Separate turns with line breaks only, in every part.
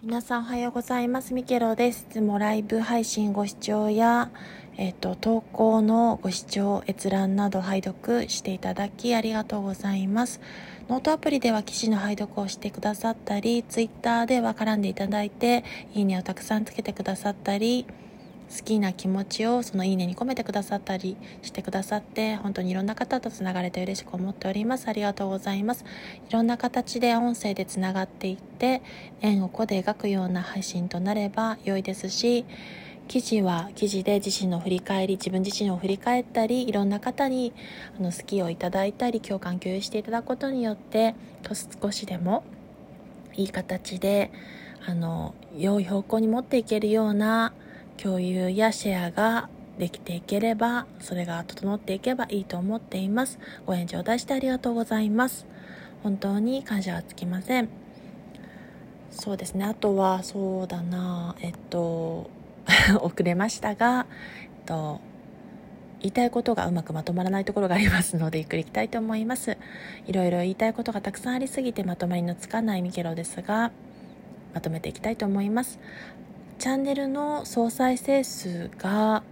皆さんおはようございます。ミケロです。いつもライブ配信ご視聴や、えっ、と、投稿のご視聴、閲覧など拝読していただきありがとうございます。ノートアプリでは記事の拝読をしてくださったり、ツイッターでは絡んでいただいて、いいねをたくさんつけてくださったり、好きな気持ちをそのいいねに込めてくださったりしてくださって本当にいろんな方とつながれて嬉しく思っております。ありがとうございます。いろんな形で音声でつながっていって円を個で描くような配信となれば良いですし記事は記事で自身の振り返り自分自身を振り返ったりいろんな方にあの好きをいただいたり共感共有していただくことによって少しでもいい形であの良い方向に持っていけるような共有やシェアができていければ、それが整っていけばいいと思っています。ご返事を出してありがとうございます。本当に感謝はつきません。そうですね。あとは、そうだな、えっと、遅れましたが、えっと、言いたいことがうまくまとまらないところがありますので、ゆっくりいきたいと思います。いろいろ言いたいことがたくさんありすぎてまとまりのつかないミケロですが、まとめていきたいと思います。チャンネルの総再生数が、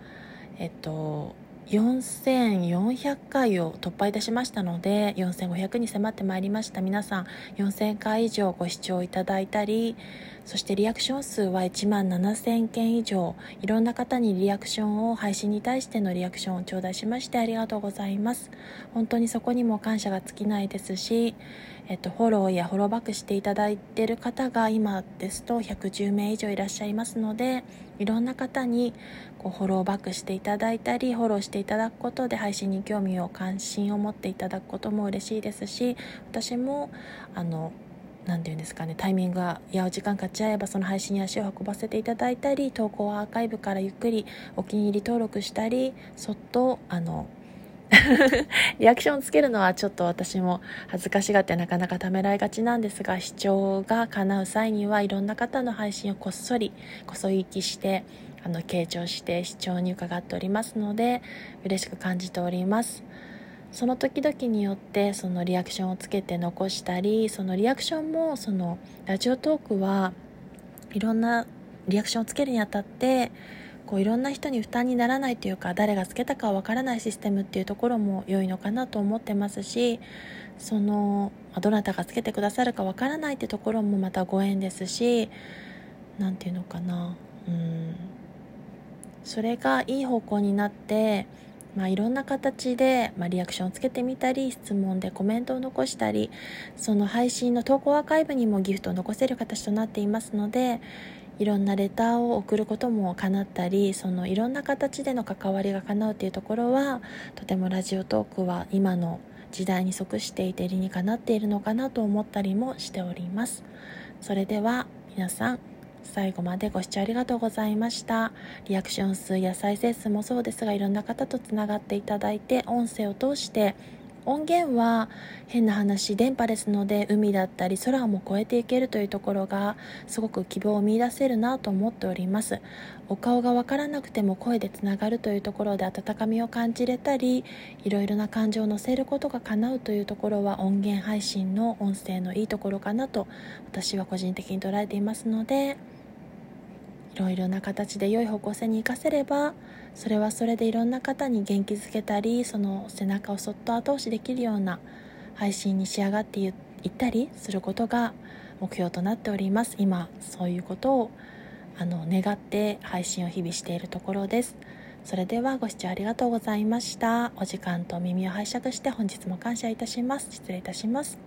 えっと、4400回を突破いたしましたので4500に迫ってまいりました。皆さん4000回以上ご視聴いただいたりそしてリアクション数は1万7000件以上いろんな方にリアクションを配信に対してのリアクションを頂戴しましてありがとうございます。本当にそこにも感謝が尽きないですしえっと、フォローやフォローバックしていただいている方が今ですと110名以上いらっしゃいますのでいろんな方にこうフォローバックしていただいたりフォローしてていただくことで配信に興味を関心を持っていただくことも嬉しいですし私もあの何て言うんですかねタイミングがやお時間かち合えばその配信に足を運ばせていただいたり投稿アーカイブからゆっくりお気に入り登録したりそっとあの リアクションをつけるのはちょっと私も恥ずかしがってなかなかためらいがちなんですが視聴が叶う際にはいろんな方の配信をこっそりこそ言いきしてあの傾聴して視聴に伺っておりますので嬉しく感じております。その時々によってそのリアクションをつけて残したりそのリアクションもそのラジオトークはいろんなリアクションをつけるにあたってこういろんな人に負担にならないというか誰がつけたかわからないシステムっていうところも良いのかなと思ってますしそのどなたがつけてくださるかわからないってところもまたご縁ですし何て言うのかな。うん。それがいい方向になってまあ、いろんな形で、まあ、リアクションをつけてみたり質問でコメントを残したりその配信の投稿アーカイブにもギフトを残せる形となっていますのでいろんなレターを送ることも叶ったりそのいろんな形での関わりが叶うというところはとてもラジオトークは今の時代に即していて理にかなっているのかなと思ったりもしております。それでは皆さん最後までご視聴ありがとうございました。リアクション数や再生数もそうですがいろんな方とつながっていただいて音声を通して音源は変な話電波ですので海だったり空も越えていけるというところがすごく希望を見いだせるなと思っております。お顔がわからなくても声でつながるというところで温かみを感じれたりいろいろな感情を乗せることが叶うというところは音源配信の音声のいいところかなと私は個人的に捉えていますのでいろいろな形で良い方向性に生かせればそれはそれでいろんな方に元気づけたりその背中をそっと後押しできるような配信に仕上がっていったりすることが目標となっております。今そういうことをあの願って配信を日々しているところです。それではご視聴ありがとうございました。お時間と耳を拝借して本日も感謝いたします。失礼いたします。